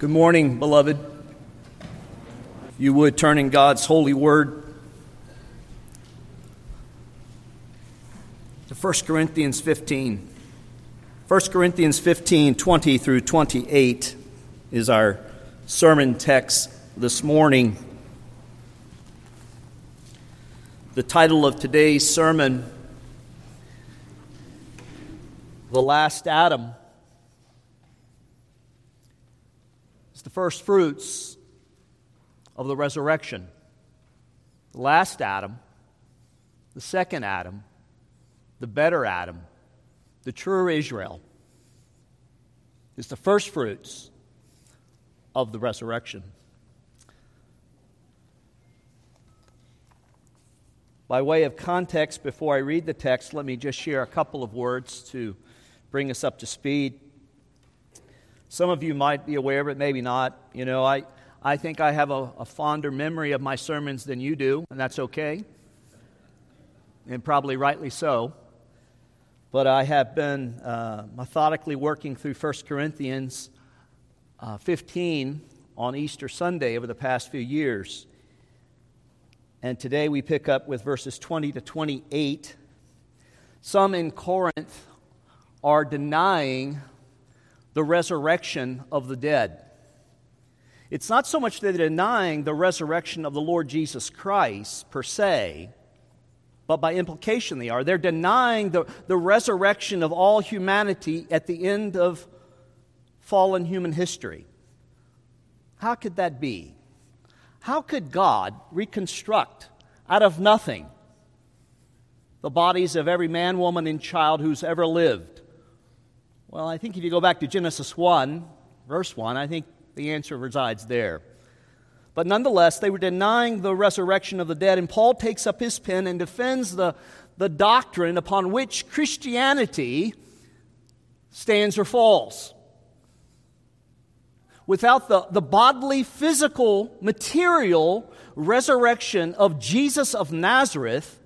Good morning, beloved. You would turn in God's holy word to 1 Corinthians 15. 1 Corinthians 15, 20 through 28 is our sermon text this morning. The title of today's sermon, The Last Adam. It's the first fruits of the resurrection. The last Adam, the second Adam, the better Adam, the truer Israel, is the first fruits of the resurrection. By way of context, before I read the text, let me just share a couple of words to bring us up to speed. Some of you might be aware, of, but maybe not. You know, I, I think I have a, a fonder memory of my sermons than you do, and that's okay. And probably rightly so. But I have been uh, methodically working through 1 Corinthians uh, 15 on Easter Sunday over the past few years. And today we pick up with verses 20 to 28. Some in Corinth are denying the resurrection of the dead. It's not so much that they're denying the resurrection of the Lord Jesus Christ per se, but by implication they are. They're denying the, the resurrection of all humanity at the end of fallen human history. How could that be? How could God reconstruct out of nothing the bodies of every man, woman, and child who's ever lived? Well, I think if you go back to Genesis 1, verse 1, I think the answer resides there. But nonetheless, they were denying the resurrection of the dead, and Paul takes up his pen and defends the, the doctrine upon which Christianity stands or falls. Without the, the bodily, physical, material resurrection of Jesus of Nazareth,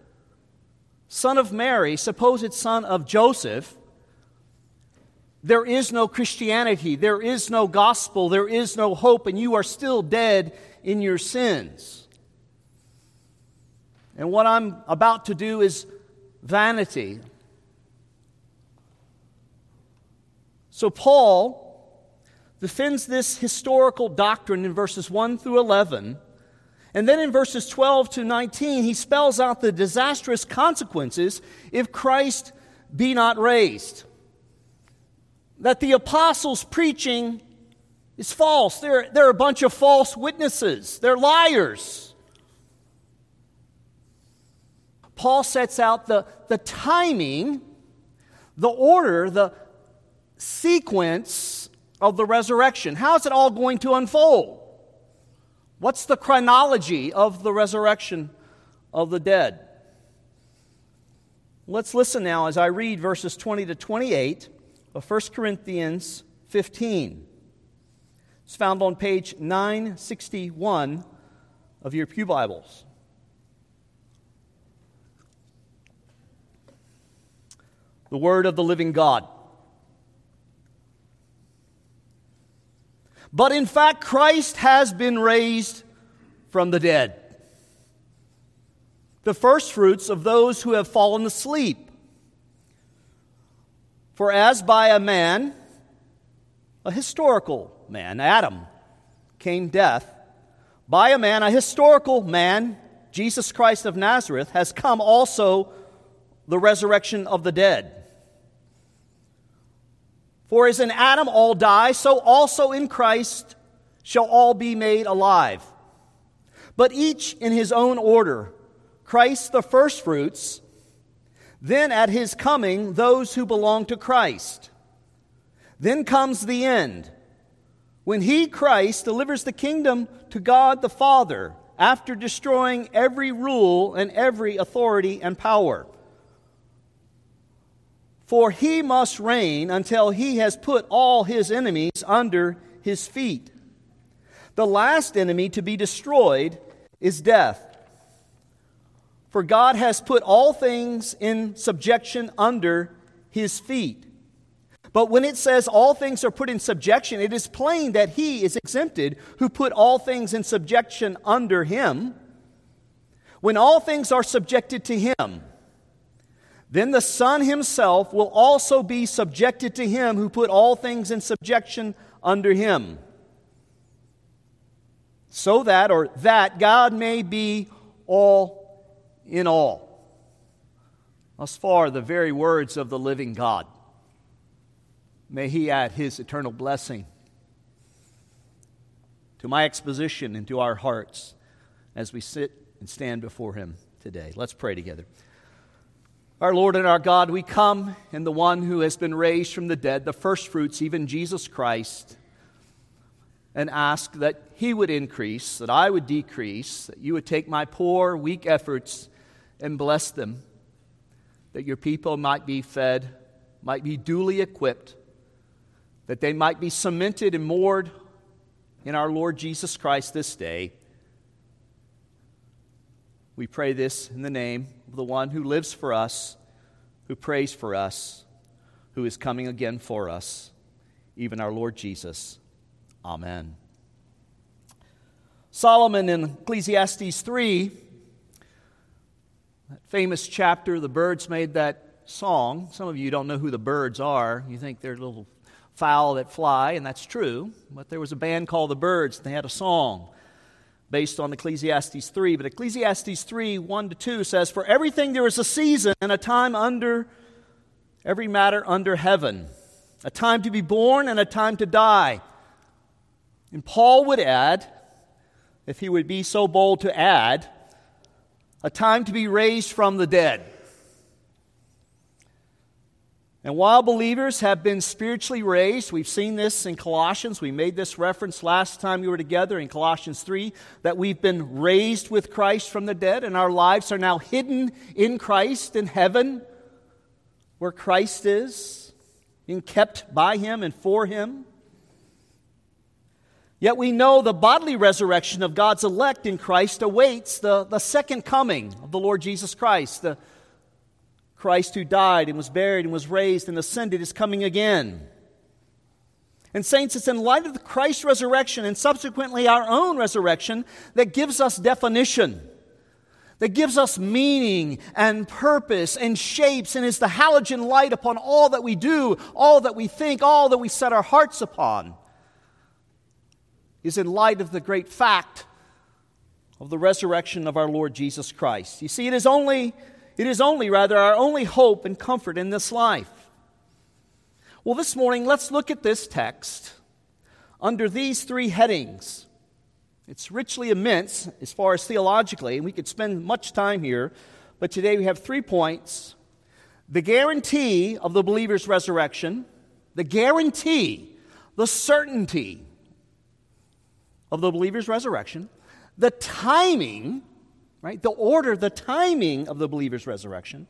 son of Mary, supposed son of Joseph, there is no Christianity, there is no gospel, there is no hope, and you are still dead in your sins. And what I'm about to do is vanity. So, Paul defends this historical doctrine in verses 1 through 11. And then in verses 12 to 19, he spells out the disastrous consequences if Christ be not raised that the apostles' preaching is false. They're, they're a bunch of false witnesses, they're liars. Paul sets out the, the timing, the order, the sequence of the resurrection. How is it all going to unfold? What's the chronology of the resurrection of the dead? Let's listen now as I read verses 20 to 28 of 1 Corinthians 15. It's found on page 961 of your Pew Bibles. The Word of the living God. But in fact, Christ has been raised from the dead. The firstfruits of those who have fallen asleep. For as by a man, a historical man, Adam, came death, by a man, a historical man, Jesus Christ of Nazareth, has come also the resurrection of the dead. For as in Adam all die, so also in Christ shall all be made alive. But each in his own order Christ the firstfruits then at his coming, those who belong to Christ. Then comes the end, when he, Christ, delivers the kingdom to God the Father after destroying every rule and every authority and power. For he must reign until he has put all his enemies under his feet. The last enemy to be destroyed is death. For God has put all things in subjection under his feet. But when it says all things are put in subjection, it is plain that he is exempted who put all things in subjection under him. When all things are subjected to him, then the Son himself will also be subjected to him who put all things in subjection under him. So that, or that, God may be all in all. Thus far, the very words of the living God. May He add His eternal blessing to my exposition and to our hearts as we sit and stand before Him today. Let's pray together. Our Lord and our God, we come in the one who has been raised from the dead, the first fruits, even Jesus Christ, and ask that He would increase, that I would decrease, that you would take my poor, weak efforts and bless them, that your people might be fed, might be duly equipped, that they might be cemented and moored in our Lord Jesus Christ this day. We pray this in the name of the one who lives for us, who prays for us, who is coming again for us, even our Lord Jesus. Amen. Solomon in Ecclesiastes 3, that famous chapter, the Byrds made that song. Some of you don't know who the Byrds are. You think they're little fowl that fly, and that's true. But there was a band called the Byrds, and they had a song based on Ecclesiastes 3. But Ecclesiastes 3 1 to 2 says, For everything there is a season and a time under every matter under heaven, a time to be born and a time to die. And Paul would add, if he would be so bold to add, a time to be raised from the dead. And while believers have been spiritually raised, we've seen this in Colossians. We made this reference last time we were together in Colossians 3 that we've been raised with Christ from the dead, and our lives are now hidden in Christ in heaven, where Christ is, being kept by Him and for Him. Yet we know the bodily resurrection of God's elect in Christ awaits the, the second coming of the Lord Jesus Christ. The, Christ who died and was buried and was raised and ascended is coming again. And, saints, it's in light of Christ's resurrection and subsequently our own resurrection that gives us definition, that gives us meaning and purpose and shapes, and is the halogen light upon all that we do, all that we think, all that we set our hearts upon. Is in light of the great fact of the resurrection of our Lord Jesus Christ. You see, it is only it is only, rather, our only hope and comfort in this life. Well, this morning, let's look at this text under these three headings. It's richly immense as far as theologically, and we could spend much time here, but today we have three points the guarantee of the believer's resurrection, the guarantee, the certainty of the believer's resurrection, the timing right? The order, the timing of the believer's resurrection.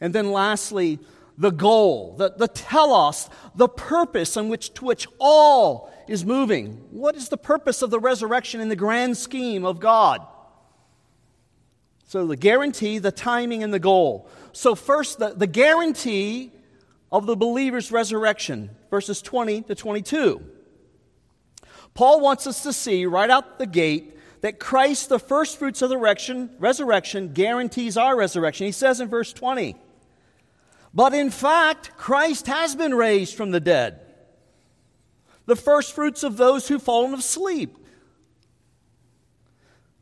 And then lastly, the goal, the, the telos, the purpose on which, to which all is moving. What is the purpose of the resurrection in the grand scheme of God? So, the guarantee, the timing, and the goal. So, first, the, the guarantee of the believer's resurrection, verses 20 to 22. Paul wants us to see right out the gate that Christ, the first fruits of the resurrection, guarantees our resurrection. He says in verse 20, But in fact, Christ has been raised from the dead, the first fruits of those who've fallen asleep.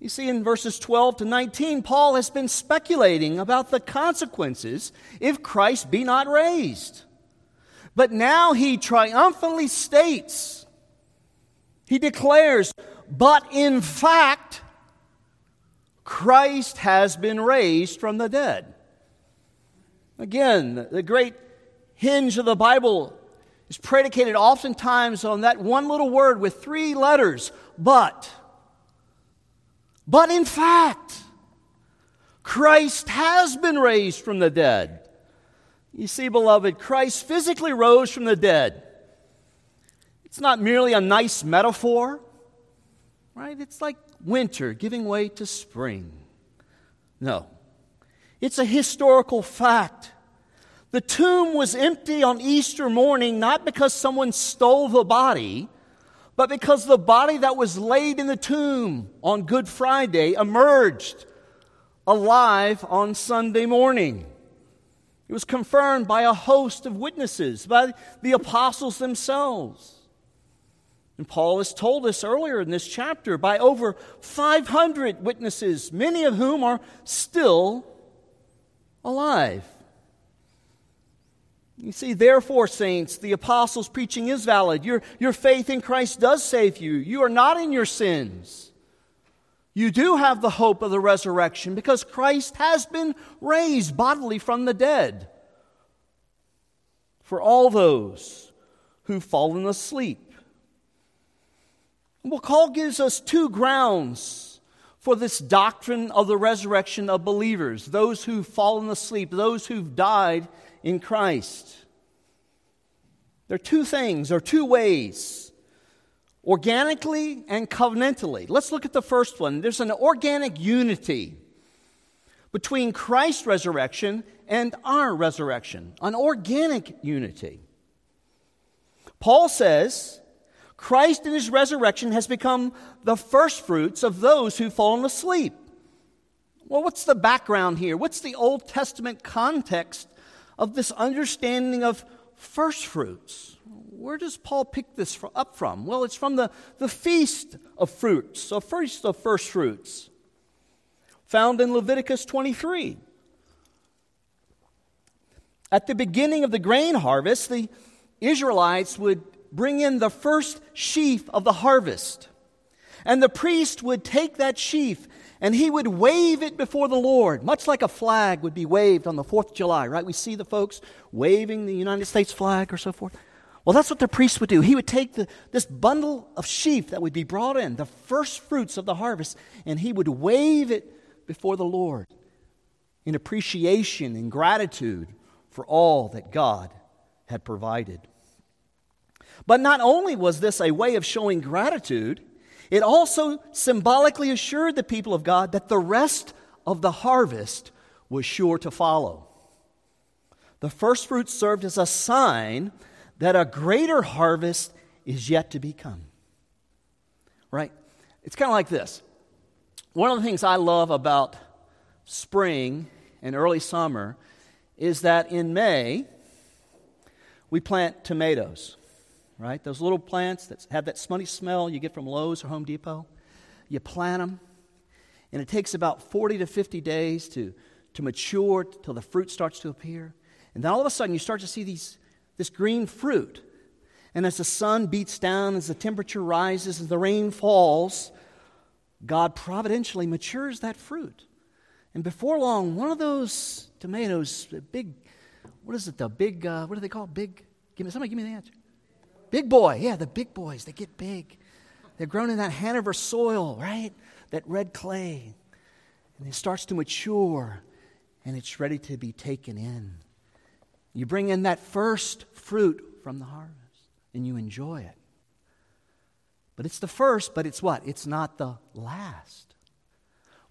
You see, in verses 12 to 19, Paul has been speculating about the consequences if Christ be not raised. But now he triumphantly states, he declares, but in fact, Christ has been raised from the dead. Again, the great hinge of the Bible is predicated oftentimes on that one little word with three letters, but. But in fact, Christ has been raised from the dead. You see, beloved, Christ physically rose from the dead. It's not merely a nice metaphor right? It's like winter giving way to spring. No, it's a historical fact. The tomb was empty on Easter morning not because someone stole the body, but because the body that was laid in the tomb on Good Friday emerged alive on Sunday morning. It was confirmed by a host of witnesses, by the apostles themselves. And Paul has told us earlier in this chapter by over 500 witnesses, many of whom are still alive. You see, therefore, saints, the apostles' preaching is valid. Your, your faith in Christ does save you. You are not in your sins. You do have the hope of the resurrection because Christ has been raised bodily from the dead for all those who've fallen asleep. Well, Paul gives us two grounds for this doctrine of the resurrection of believers those who've fallen asleep, those who've died in Christ. There are two things, or two ways organically and covenantally. Let's look at the first one. There's an organic unity between Christ's resurrection and our resurrection, an organic unity. Paul says, Christ in his resurrection has become the firstfruits of those who've fallen asleep. Well, what's the background here? What's the Old Testament context of this understanding of firstfruits? where does Paul pick this up from? Well, it's from the, the feast of fruits, so feast of first fruits, found in Leviticus 23. At the beginning of the grain harvest, the Israelites would bring in the first sheaf of the harvest. And the priest would take that sheaf and he would wave it before the Lord, much like a flag would be waved on the 4th of July, right? We see the folks waving the United States flag or so forth. Well, that's what the priest would do. He would take the, this bundle of sheaf that would be brought in, the first fruits of the harvest, and he would wave it before the Lord in appreciation and gratitude for all that God had provided. But not only was this a way of showing gratitude, it also symbolically assured the people of God that the rest of the harvest was sure to follow. The first fruits served as a sign that a greater harvest is yet to become. Right? It's kind of like this. One of the things I love about spring and early summer is that in May, we plant tomatoes, right? Those little plants that have that smutty smell you get from Lowe's or Home Depot. You plant them, and it takes about 40 to 50 days to, to mature till the fruit starts to appear. And then all of a sudden, you start to see these this green fruit. And as the sun beats down, as the temperature rises, as the rain falls, God providentially matures that fruit. And before long, one of those tomatoes, big, what is it, the big, uh, what do they call it? Big, give me, somebody give me the answer. Big boy, yeah, the big boys, they get big. They're grown in that Hanover soil, right? That red clay. And it starts to mature, and it's ready to be taken in. You bring in that first fruit from the harvest and you enjoy it. But it's the first, but it's what? It's not the last.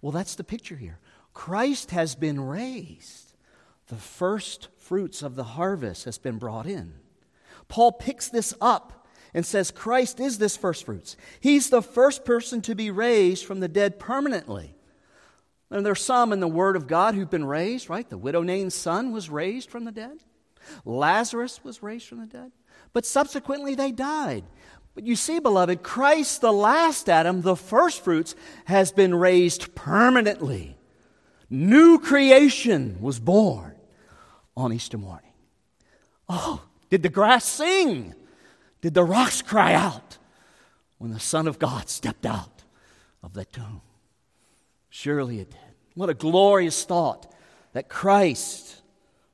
Well, that's the picture here. Christ has been raised. The first fruits of the harvest has been brought in. Paul picks this up and says Christ is this first fruits. He's the first person to be raised from the dead permanently. And there's some in the Word of God who've been raised, right? The widow Nain's son was raised from the dead. Lazarus was raised from the dead, but subsequently they died. But you see, beloved, Christ, the last Adam, the first fruits, has been raised permanently. New creation was born on Easter morning. Oh, did the grass sing? Did the rocks cry out when the Son of God stepped out of the tomb? Surely it did. What a glorious thought that Christ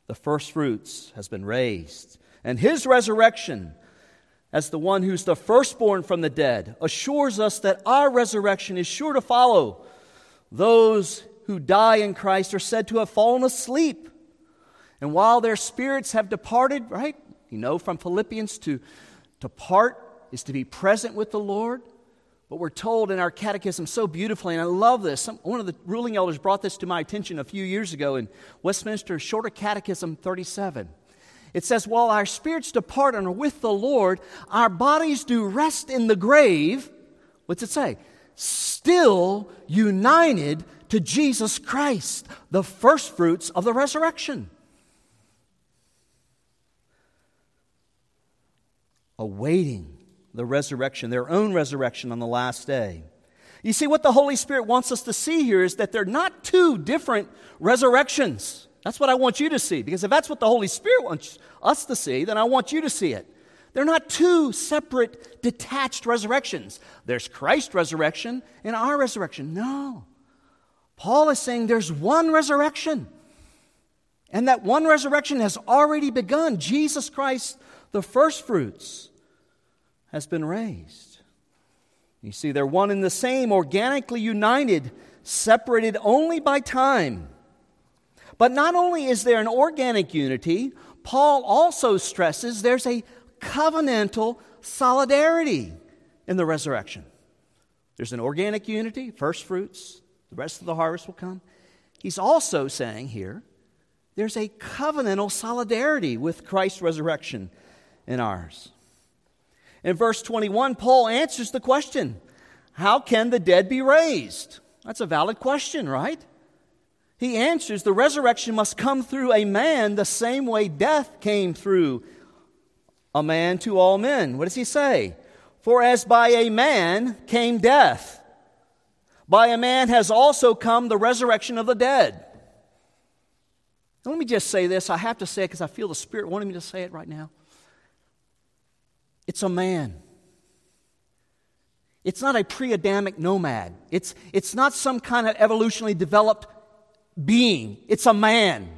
the first fruits, has been raised. And his resurrection, as the one who's the firstborn from the dead, assures us that our resurrection is sure to follow. Those who die in Christ are said to have fallen asleep. And while their spirits have departed, right? You know from Philippians to, to part is to be present with the Lord. But we're told in our catechism so beautifully, and I love this. Some, one of the ruling elders brought this to my attention a few years ago in Westminster Shorter Catechism 37. It says, While our spirits depart and are with the Lord, our bodies do rest in the grave. What's it say? Still united to Jesus Christ, the first fruits of the resurrection. Awaiting the resurrection, their own resurrection on the last day. You see, what the Holy Spirit wants us to see here is that they're not two different resurrections. That's what I want you to see, because if that's what the Holy Spirit wants us to see, then I want you to see it. They're not two separate, detached resurrections. There's Christ's resurrection and our resurrection. No. Paul is saying there's one resurrection. And that one resurrection has already begun. Jesus Christ, the first fruits, has been raised. You see, they're one and the same, organically united, separated only by time. But not only is there an organic unity, Paul also stresses there's a covenantal solidarity in the resurrection. There's an organic unity, first fruits, the rest of the harvest will come. He's also saying here there's a covenantal solidarity with Christ's resurrection in ours. In verse 21, Paul answers the question How can the dead be raised? That's a valid question, right? He answers the resurrection must come through a man the same way death came through a man to all men. What does he say? For as by a man came death, by a man has also come the resurrection of the dead. Let me just say this. I have to say it because I feel the Spirit wanting me to say it right now. It's a man. It's not a pre Adamic nomad. It's, it's not some kind of evolutionally developed being. It's a man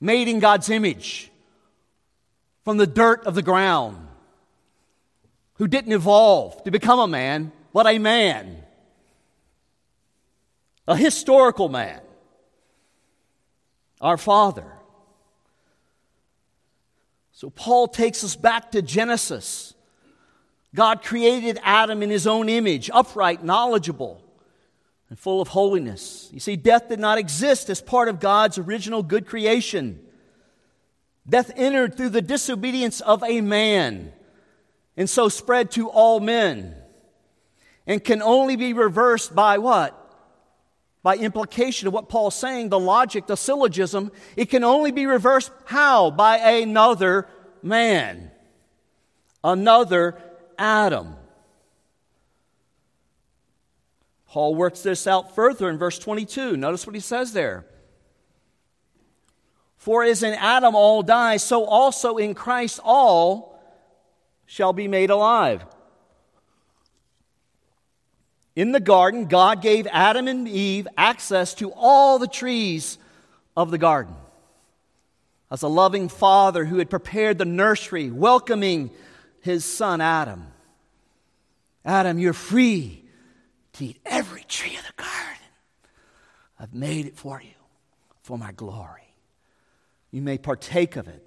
made in God's image from the dirt of the ground who didn't evolve to become a man, but a man. A historical man. Our Father. So Paul takes us back to Genesis. God created Adam in his own image, upright, knowledgeable, and full of holiness. You see, death did not exist as part of God's original good creation. Death entered through the disobedience of a man and so spread to all men and can only be reversed by what? By implication of what Paul's saying, the logic, the syllogism. It can only be reversed how? By another man, another Adam. Paul works this out further in verse 22. Notice what he says there. For as in Adam all die, so also in Christ all shall be made alive. In the garden, God gave Adam and Eve access to all the trees of the garden. As a loving father who had prepared the nursery, welcoming his son Adam. Adam, you're free to eat every tree of the garden. I've made it for you for my glory you may partake of it.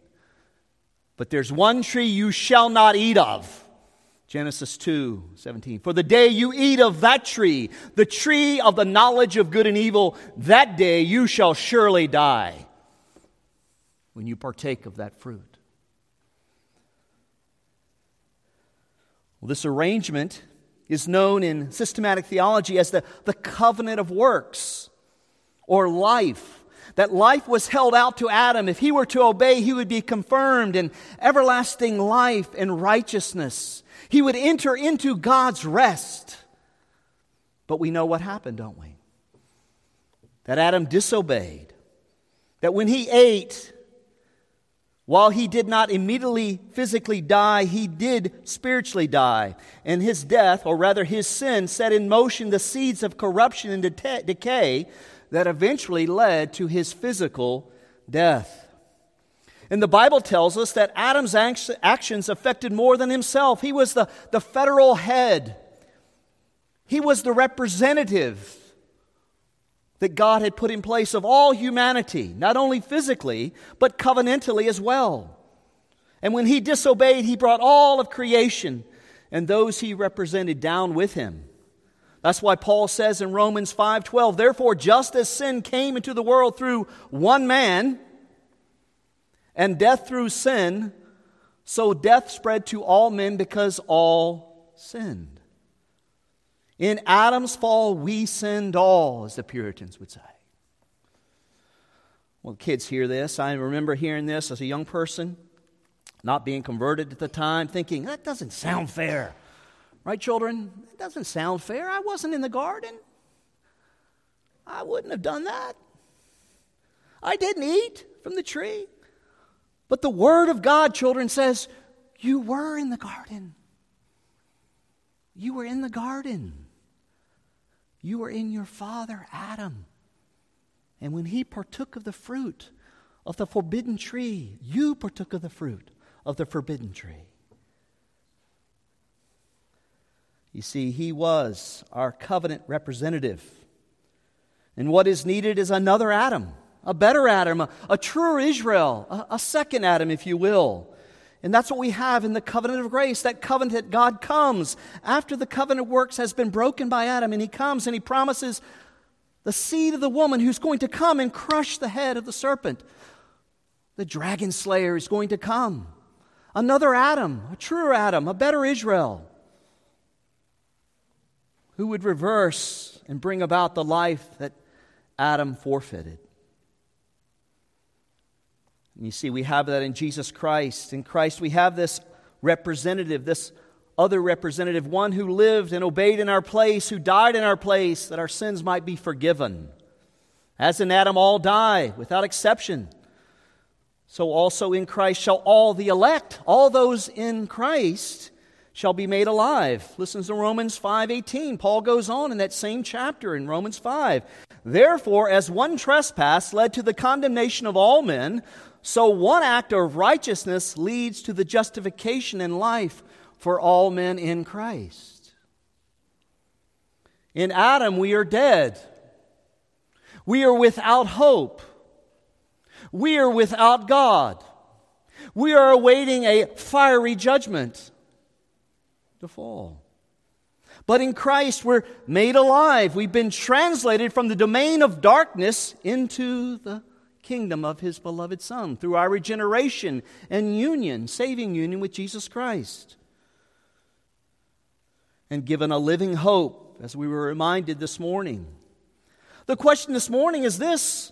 But there's one tree you shall not eat of. Genesis 2 17. For the day you eat of that tree, the tree of the knowledge of good and evil, that day you shall surely die when you partake of that fruit. Well, this arrangement is known in systematic theology as the, the covenant of works or life that life was held out to Adam. If he were to obey, he would be confirmed in everlasting life and righteousness. He would enter into God's rest. But we know what happened, don't we? That Adam disobeyed. That when he ate, while he did not immediately physically die, he did spiritually die. And his death, or rather his sin, set in motion the seeds of corruption and decay that eventually led to his physical death. And the Bible tells us that Adam's actions affected more than himself. He was the, the federal head, he was the representative that God had put in place of all humanity, not only physically, but covenantally as well. And when he disobeyed, he brought all of creation and those he represented down with him. That's why Paul says in Romans 5:12, "Therefore just as sin came into the world through one man, and death through sin, so death spread to all men because all sinned." In Adam's fall, we sinned all, as the Puritans would say. Well, kids hear this. I remember hearing this as a young person, not being converted at the time, thinking, that doesn't sound fair. Right, children? It doesn't sound fair. I wasn't in the garden. I wouldn't have done that. I didn't eat from the tree. But the Word of God, children, says, You were in the garden. You were in the garden. You were in your father Adam. And when he partook of the fruit of the forbidden tree, you partook of the fruit of the forbidden tree. You see, he was our covenant representative. And what is needed is another Adam, a better Adam, a, a truer Israel, a, a second Adam, if you will. And that's what we have in the covenant of grace. That covenant that God comes after the covenant works has been broken by Adam, and he comes and he promises the seed of the woman who's going to come and crush the head of the serpent. The dragon slayer is going to come. Another Adam, a truer Adam, a better Israel, who would reverse and bring about the life that Adam forfeited. And you see, we have that in Jesus Christ. In Christ, we have this representative, this other representative, one who lived and obeyed in our place, who died in our place, that our sins might be forgiven. As in Adam, all die without exception. So also in Christ shall all the elect, all those in Christ, shall be made alive. Listen to Romans 5:18. Paul goes on in that same chapter in Romans 5. Therefore, as one trespass led to the condemnation of all men, so one act of righteousness leads to the justification in life for all men in Christ. In Adam, we are dead. We are without hope. We are without God. We are awaiting a fiery judgment to fall. But in Christ, we're made alive. We've been translated from the domain of darkness into the kingdom of his beloved Son through our regeneration and union, saving union with Jesus Christ. And given a living hope, as we were reminded this morning. The question this morning is this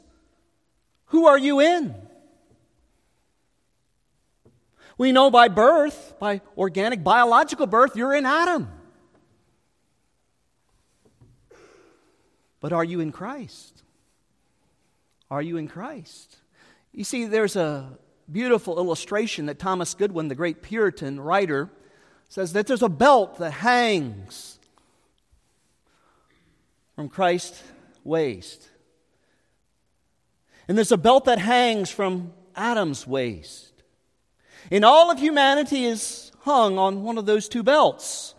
Who are you in? We know by birth, by organic, biological birth, you're in Adam. But are you in Christ? Are you in Christ? You see, there's a beautiful illustration that Thomas Goodwin, the great Puritan writer, says that there's a belt that hangs from Christ's waist. And there's a belt that hangs from Adam's waist. And all of humanity is hung on one of those two belts.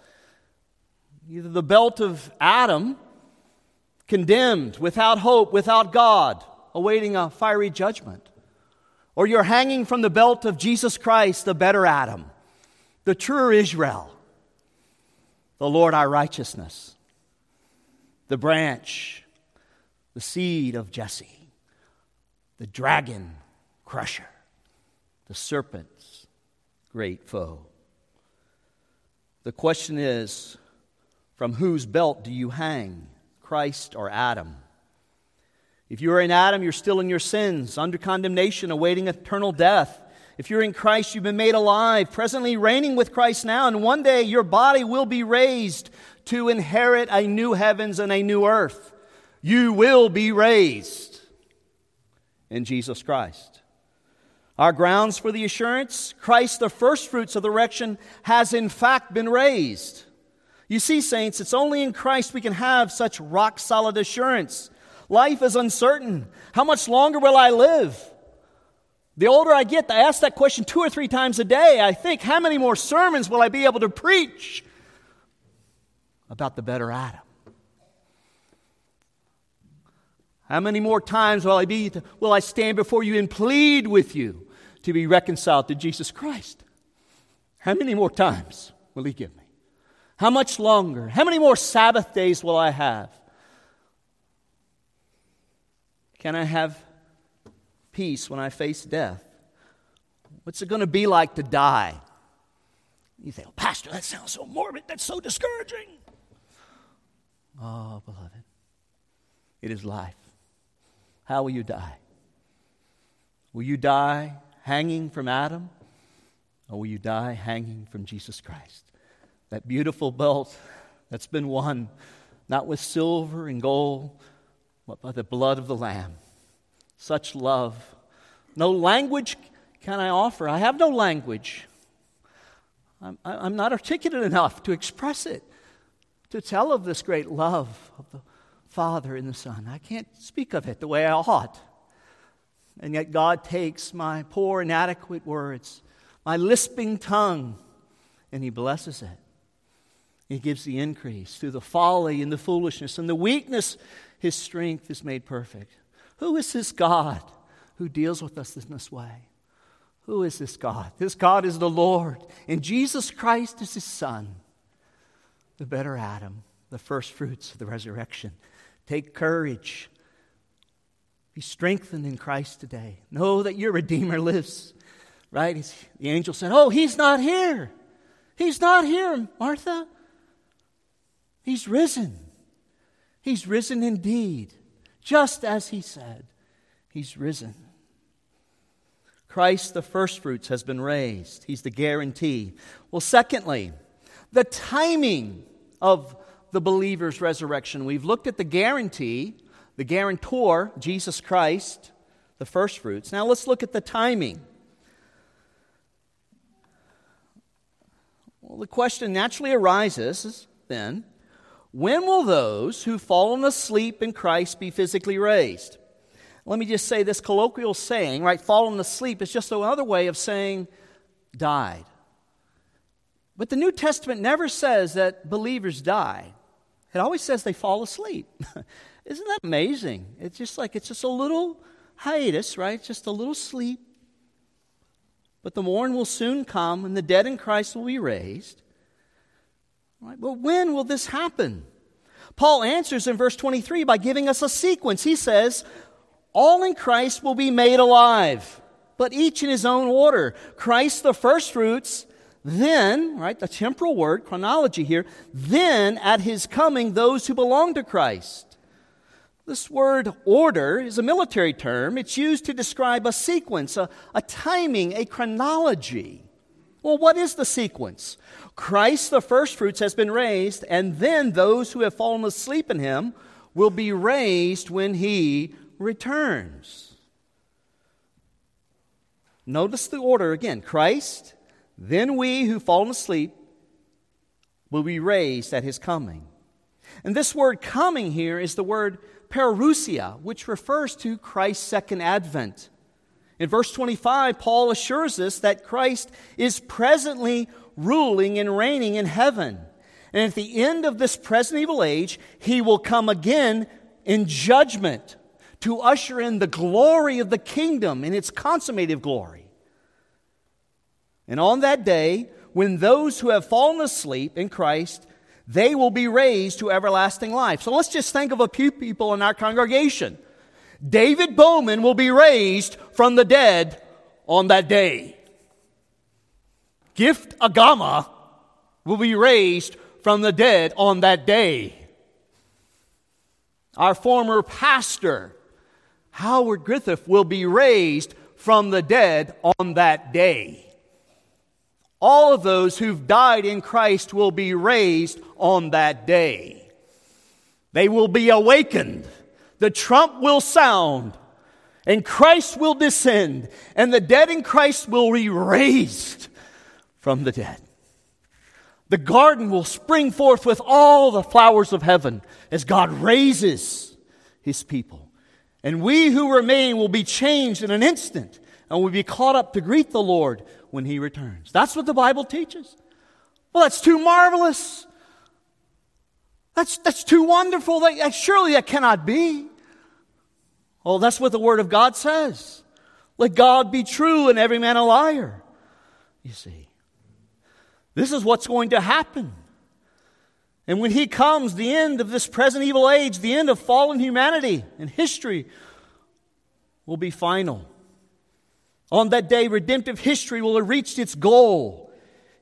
Either the belt of Adam, condemned, without hope, without God, awaiting a fiery judgment. Or you're hanging from the belt of Jesus Christ, the better Adam, the truer Israel, the Lord our righteousness, the branch, the seed of Jesse, the dragon crusher, the serpent's great foe. The question is from whose belt do you hang, Christ or Adam? If you are in Adam, you're still in your sins, under condemnation, awaiting eternal death. If you're in Christ, you've been made alive, presently reigning with Christ now, and one day your body will be raised to inherit a new heavens and a new earth. You will be raised in Jesus Christ. Our grounds for the assurance Christ, the first fruits of the resurrection, has in fact been raised. You see, saints, it's only in Christ we can have such rock solid assurance. Life is uncertain. How much longer will I live? The older I get, I ask that question two or three times a day. I think, how many more sermons will I be able to preach about the better Adam? How many more times will I be will I stand before you and plead with you to be reconciled to Jesus Christ? How many more times will he give me? How much longer? How many more Sabbath days will I have? Can I have peace when I face death? What's it going to be like to die? You think, oh, Pastor, that sounds so morbid. That's so discouraging. Oh, beloved, it is life. How will you die? Will you die hanging from Adam? Or will you die hanging from Jesus Christ? That beautiful belt that's been won, not with silver and gold, but by the blood of the Lamb. Such love. No language can I offer. I have no language. I'm, I'm not articulate enough to express it, to tell of this great love of the Father and the Son. I can't speak of it the way I ought. And yet, God takes my poor, inadequate words, my lisping tongue, and He blesses it. He gives the increase through the folly and the foolishness and the weakness. His strength is made perfect. Who is this God who deals with us in this way? Who is this God? This God is the Lord, and Jesus Christ is His Son, the better Adam, the first fruits of the resurrection. Take courage. Be strengthened in Christ today. Know that your Redeemer lives. Right? The angel said, Oh, he's not here. He's not here, Martha. He's risen. He's risen indeed, just as he said. He's risen. Christ, the firstfruits, has been raised. He's the guarantee. Well, secondly, the timing of the believer's resurrection. We've looked at the guarantee, the guarantor, Jesus Christ, the firstfruits. Now let's look at the timing. Well, the question naturally arises then when will those who've fallen asleep in Christ be physically raised? Let me just say this colloquial saying, right? Fallen asleep is just another way of saying died. But the New Testament never says that believers die. It always says they fall asleep. Isn't that amazing? It's just like it's just a little hiatus, right? Just a little sleep. But the morn will soon come and the dead in Christ will be raised. Right? Well, when will this happen? Paul answers in verse 23 by giving us a sequence. He says, all in Christ will be made alive, but each in his own order. Christ the first fruits, then, right, the temporal word, chronology here, then at his coming, those who belong to Christ. This word order is a military term. It's used to describe a sequence, a, a timing, a chronology. Well, what is the sequence? Christ, the firstfruits, has been raised, and then those who have fallen asleep in him will be raised when he returns. Notice the order again Christ, then we who have fallen asleep will be raised at his coming. And this word coming here is the word parousia, which refers to Christ's second advent. In verse 25, Paul assures us that Christ is presently ruling and reigning in heaven. And at the end of this present evil age, he will come again in judgment to usher in the glory of the kingdom in its consummative glory. And on that day, when those who have fallen asleep in Christ, they will be raised to everlasting life. So let's just think of a few people in our congregation. David Bowman will be raised from the dead on that day. Gift Agama will be raised from the dead on that day. Our former pastor, Howard Griffith will be raised from the dead on that day. All of those who've died in Christ will be raised on that day. They will be awakened. The trump will sound, and Christ will descend, and the dead in Christ will be raised from the dead. The garden will spring forth with all the flowers of heaven as God raises his people. And we who remain will be changed in an instant and will be caught up to greet the Lord when he returns. That's what the Bible teaches. Well, that's too marvelous. That's, that's too wonderful. That, surely that cannot be. Well, that's what the Word of God says. Let God be true and every man a liar. You see, this is what's going to happen. And when he comes, the end of this present evil age, the end of fallen humanity and history will be final. On that day, redemptive history will have reached its goal.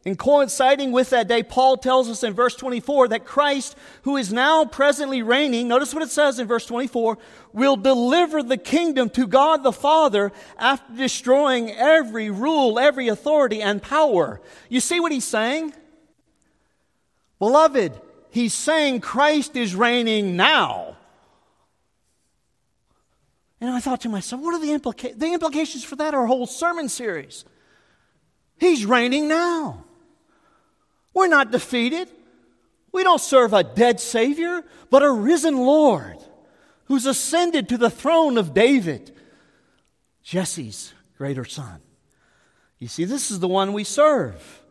And coinciding with that day, Paul tells us in verse 24 that Christ, who is now presently reigning, notice what it says in verse 24, will deliver the kingdom to God the Father after destroying every rule, every authority, and power. You see what he's saying? Beloved, he's saying Christ is reigning now. And I thought to myself, what are the, implica- the implications for that? Our whole sermon series. He's reigning now. We're not defeated. We don't serve a dead Savior, but a risen Lord who's ascended to the throne of David, Jesse's greater son. You see, this is the one we serve.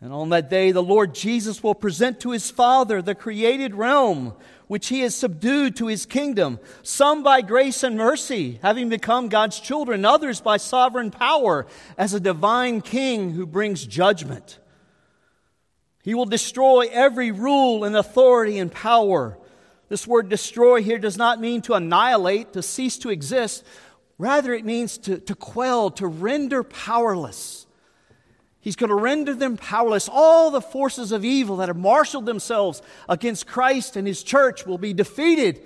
And on that day, the Lord Jesus will present to his Father the created realm which he has subdued to his kingdom, some by grace and mercy, having become God's children, others by sovereign power, as a divine king who brings judgment. He will destroy every rule and authority and power. This word destroy here does not mean to annihilate, to cease to exist. Rather, it means to, to quell, to render powerless. He's going to render them powerless. All the forces of evil that have marshaled themselves against Christ and his church will be defeated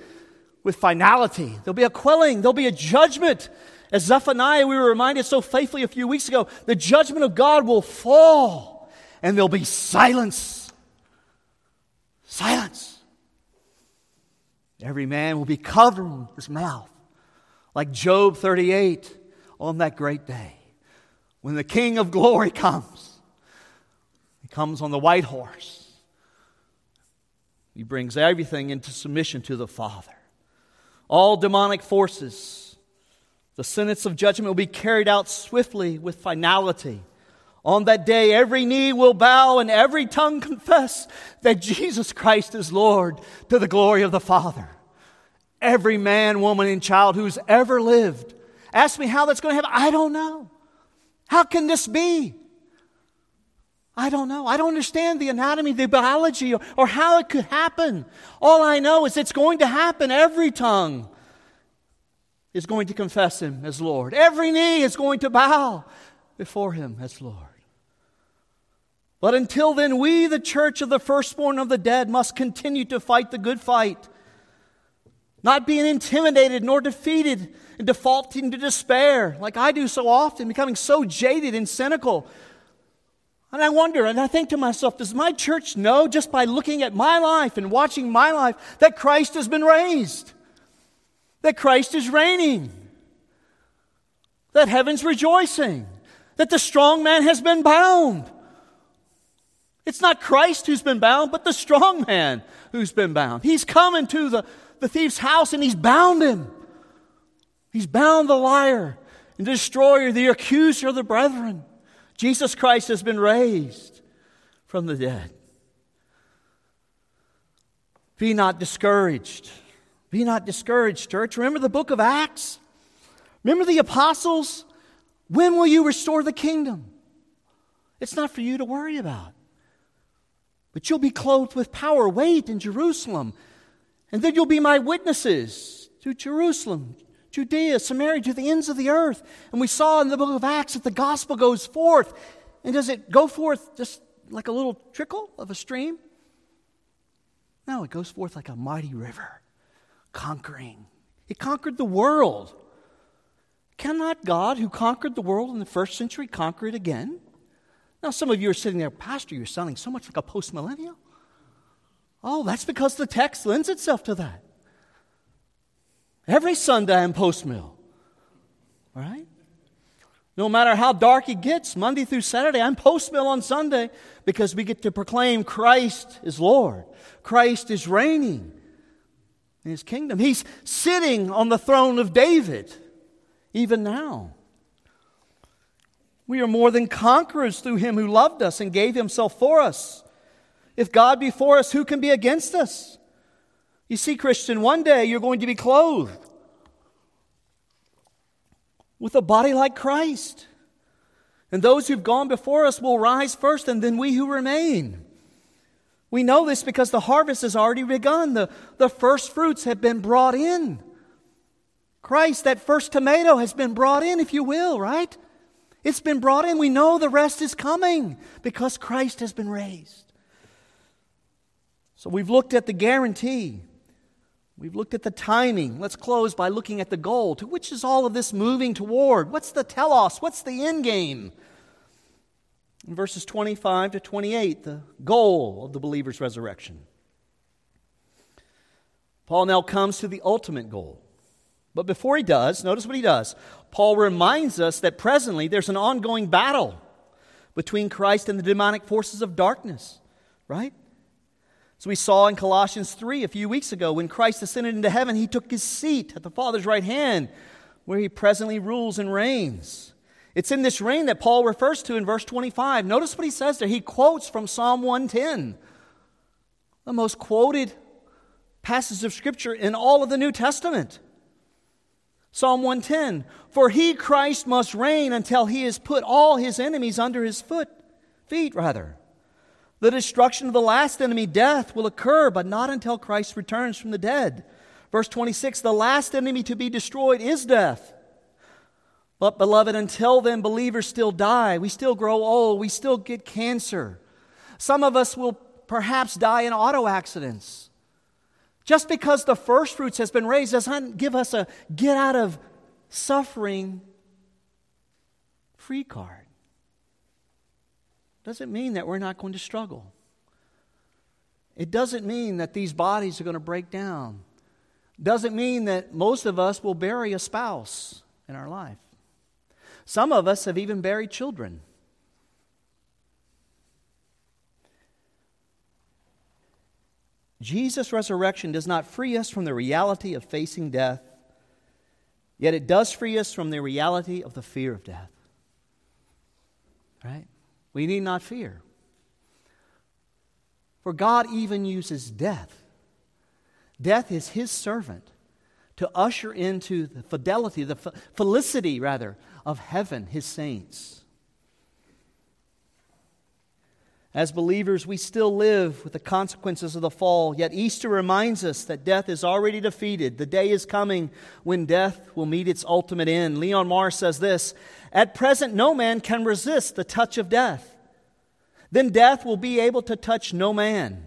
with finality. There'll be a quelling, there'll be a judgment. As Zephaniah, we were reminded so faithfully a few weeks ago, the judgment of God will fall and there'll be silence. Silence. Every man will be covering his mouth, like Job 38 on that great day when the King of glory comes. He comes on the white horse. He brings everything into submission to the Father. All demonic forces, the sentence of judgment will be carried out swiftly with finality. On that day, every knee will bow and every tongue confess that Jesus Christ is Lord to the glory of the Father. Every man, woman, and child who's ever lived. Ask me how that's going to happen. I don't know. How can this be? I don't know. I don't understand the anatomy, the biology, or, or how it could happen. All I know is it's going to happen. Every tongue is going to confess Him as Lord, every knee is going to bow before Him as Lord. But until then, we, the church of the firstborn of the dead, must continue to fight the good fight, not being intimidated nor defeated and defaulting to despair like I do so often, becoming so jaded and cynical. And I wonder, and I think to myself, does my church know just by looking at my life and watching my life that Christ has been raised? That Christ is reigning? That heaven's rejoicing? That the strong man has been bound? It's not Christ who's been bound, but the strong man who's been bound. He's come into the, the thief's house and he's bound him. He's bound the liar and destroyer, the accuser of the brethren. Jesus Christ has been raised from the dead. Be not discouraged. Be not discouraged, church. Remember the book of Acts? Remember the apostles? When will you restore the kingdom? It's not for you to worry about. But you'll be clothed with power. Wait in Jerusalem. And then you'll be my witnesses to Jerusalem, Judea, Samaria, to the ends of the earth. And we saw in the book of Acts that the gospel goes forth. And does it go forth just like a little trickle of a stream? No, it goes forth like a mighty river, conquering. It conquered the world. Cannot God, who conquered the world in the first century, conquer it again? Now, some of you are sitting there, Pastor, you're sounding so much like a postmillennial. Oh, that's because the text lends itself to that. Every Sunday I'm postmill, right? No matter how dark it gets, Monday through Saturday, I'm postmill on Sunday because we get to proclaim Christ is Lord. Christ is reigning in his kingdom. He's sitting on the throne of David, even now. We are more than conquerors through him who loved us and gave himself for us. If God be for us, who can be against us? You see, Christian, one day you're going to be clothed with a body like Christ. And those who've gone before us will rise first, and then we who remain. We know this because the harvest has already begun. The, the first fruits have been brought in. Christ, that first tomato, has been brought in, if you will, right? It's been brought in. We know the rest is coming because Christ has been raised. So we've looked at the guarantee. We've looked at the timing. Let's close by looking at the goal. To which is all of this moving toward? What's the telos? What's the end game? In verses 25 to 28, the goal of the believer's resurrection. Paul now comes to the ultimate goal. But before he does, notice what he does. Paul reminds us that presently there's an ongoing battle between Christ and the demonic forces of darkness, right? So we saw in Colossians 3 a few weeks ago when Christ ascended into heaven, he took his seat at the Father's right hand where he presently rules and reigns. It's in this reign that Paul refers to in verse 25. Notice what he says there. He quotes from Psalm 110, the most quoted passage of Scripture in all of the New Testament. Psalm 110 For he, Christ, must reign until he has put all his enemies under his foot, feet, rather. The destruction of the last enemy, death, will occur, but not until Christ returns from the dead. Verse 26 The last enemy to be destroyed is death. But, beloved, until then, believers still die. We still grow old. We still get cancer. Some of us will perhaps die in auto accidents. Just because the first fruits has been raised doesn't give us a get out of suffering free card. Doesn't mean that we're not going to struggle. It doesn't mean that these bodies are going to break down. Doesn't mean that most of us will bury a spouse in our life. Some of us have even buried children. Jesus' resurrection does not free us from the reality of facing death, yet it does free us from the reality of the fear of death. Right? We need not fear. For God even uses death. Death is his servant to usher into the fidelity, the felicity, rather, of heaven, his saints. As believers, we still live with the consequences of the fall, yet Easter reminds us that death is already defeated. The day is coming when death will meet its ultimate end. Leon Morris says this At present, no man can resist the touch of death. Then death will be able to touch no man.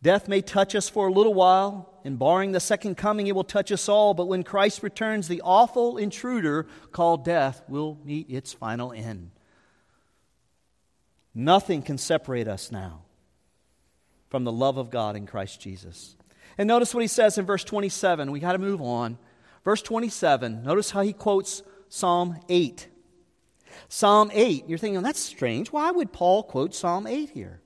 Death may touch us for a little while, and barring the second coming, it will touch us all. But when Christ returns, the awful intruder called death will meet its final end. Nothing can separate us now from the love of God in Christ Jesus. And notice what he says in verse 27. We got to move on. Verse 27, notice how he quotes Psalm 8. Psalm 8, you're thinking, that's strange. Why would Paul quote Psalm 8 here?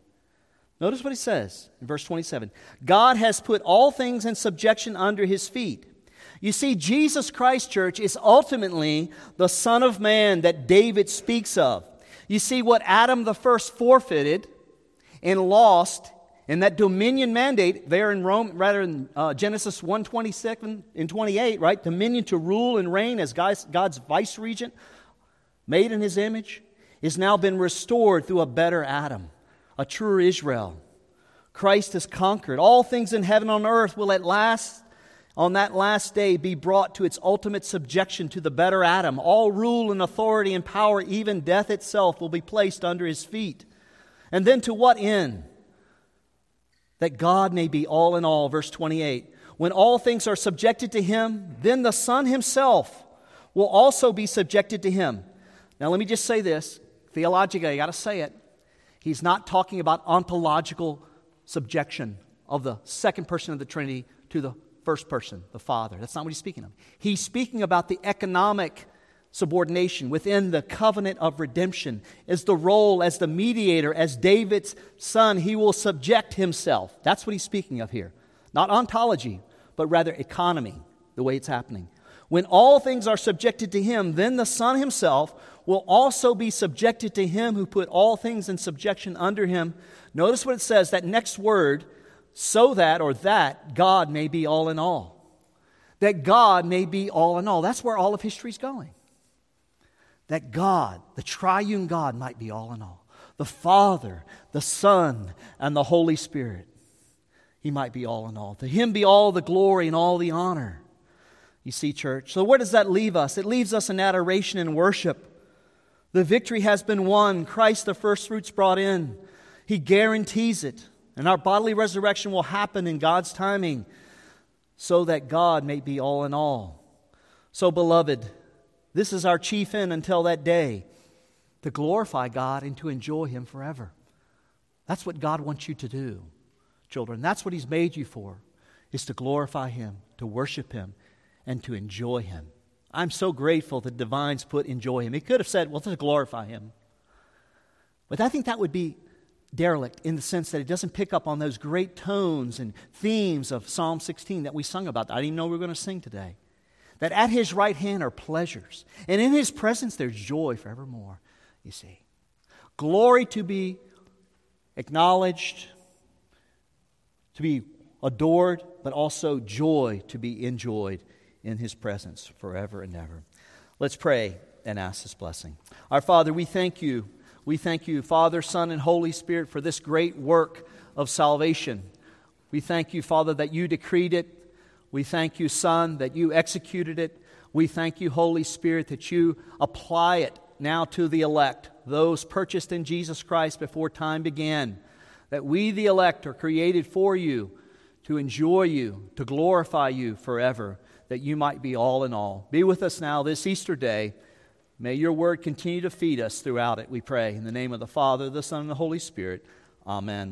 Notice what he says in verse 27 God has put all things in subjection under his feet. You see, Jesus Christ, church, is ultimately the Son of Man that David speaks of. You see, what Adam the first forfeited and lost in that dominion mandate there in Rome, rather in uh, Genesis 1 27 and 28, right? Dominion to rule and reign as God's, God's vice regent, made in his image, is now been restored through a better Adam, a truer Israel. Christ has conquered. All things in heaven and on earth will at last on that last day be brought to its ultimate subjection to the better Adam. All rule and authority and power, even death itself, will be placed under his feet. And then to what end? That God may be all in all. Verse 28. When all things are subjected to him, then the Son himself will also be subjected to him. Now, let me just say this theologically, I got to say it. He's not talking about ontological subjection of the second person of the Trinity to the first person, the Father. That's not what he's speaking of. He's speaking about the economic subordination within the covenant of redemption, as the role as the mediator, as David's son, he will subject himself. That's what he's speaking of here. Not ontology, but rather economy, the way it's happening. When all things are subjected to him, then the Son himself will also be subjected to him who put all things in subjection under him. Notice what it says, that next word so that or that God may be all in all. That God may be all in all. That's where all of history is going. That God, the triune God, might be all in all. the Father, the Son, and the Holy Spirit. He might be all in all. To him be all the glory and all the honor. You see, church. So, where does that leave us? It leaves us in adoration and worship. The victory has been won. Christ, the first fruits, brought in. He guarantees it. And our bodily resurrection will happen in God's timing so that God may be all in all. So, beloved, this is our chief end until that day to glorify God and to enjoy Him forever. That's what God wants you to do, children. That's what He's made you for, is to glorify Him, to worship Him, and to enjoy Him. I'm so grateful that divines put enjoy Him. He could have said, well, to glorify Him. But I think that would be derelict in the sense that it doesn't pick up on those great tones and themes of Psalm 16 that we sung about. I didn't even know we were going to sing today. That at his right hand are pleasures, and in his presence there's joy forevermore, you see. Glory to be acknowledged, to be adored, but also joy to be enjoyed in his presence forever and ever. Let's pray and ask this blessing. Our Father, we thank you we thank you, Father, Son, and Holy Spirit, for this great work of salvation. We thank you, Father, that you decreed it. We thank you, Son, that you executed it. We thank you, Holy Spirit, that you apply it now to the elect, those purchased in Jesus Christ before time began. That we, the elect, are created for you, to enjoy you, to glorify you forever, that you might be all in all. Be with us now this Easter day. May your word continue to feed us throughout it, we pray. In the name of the Father, the Son, and the Holy Spirit. Amen.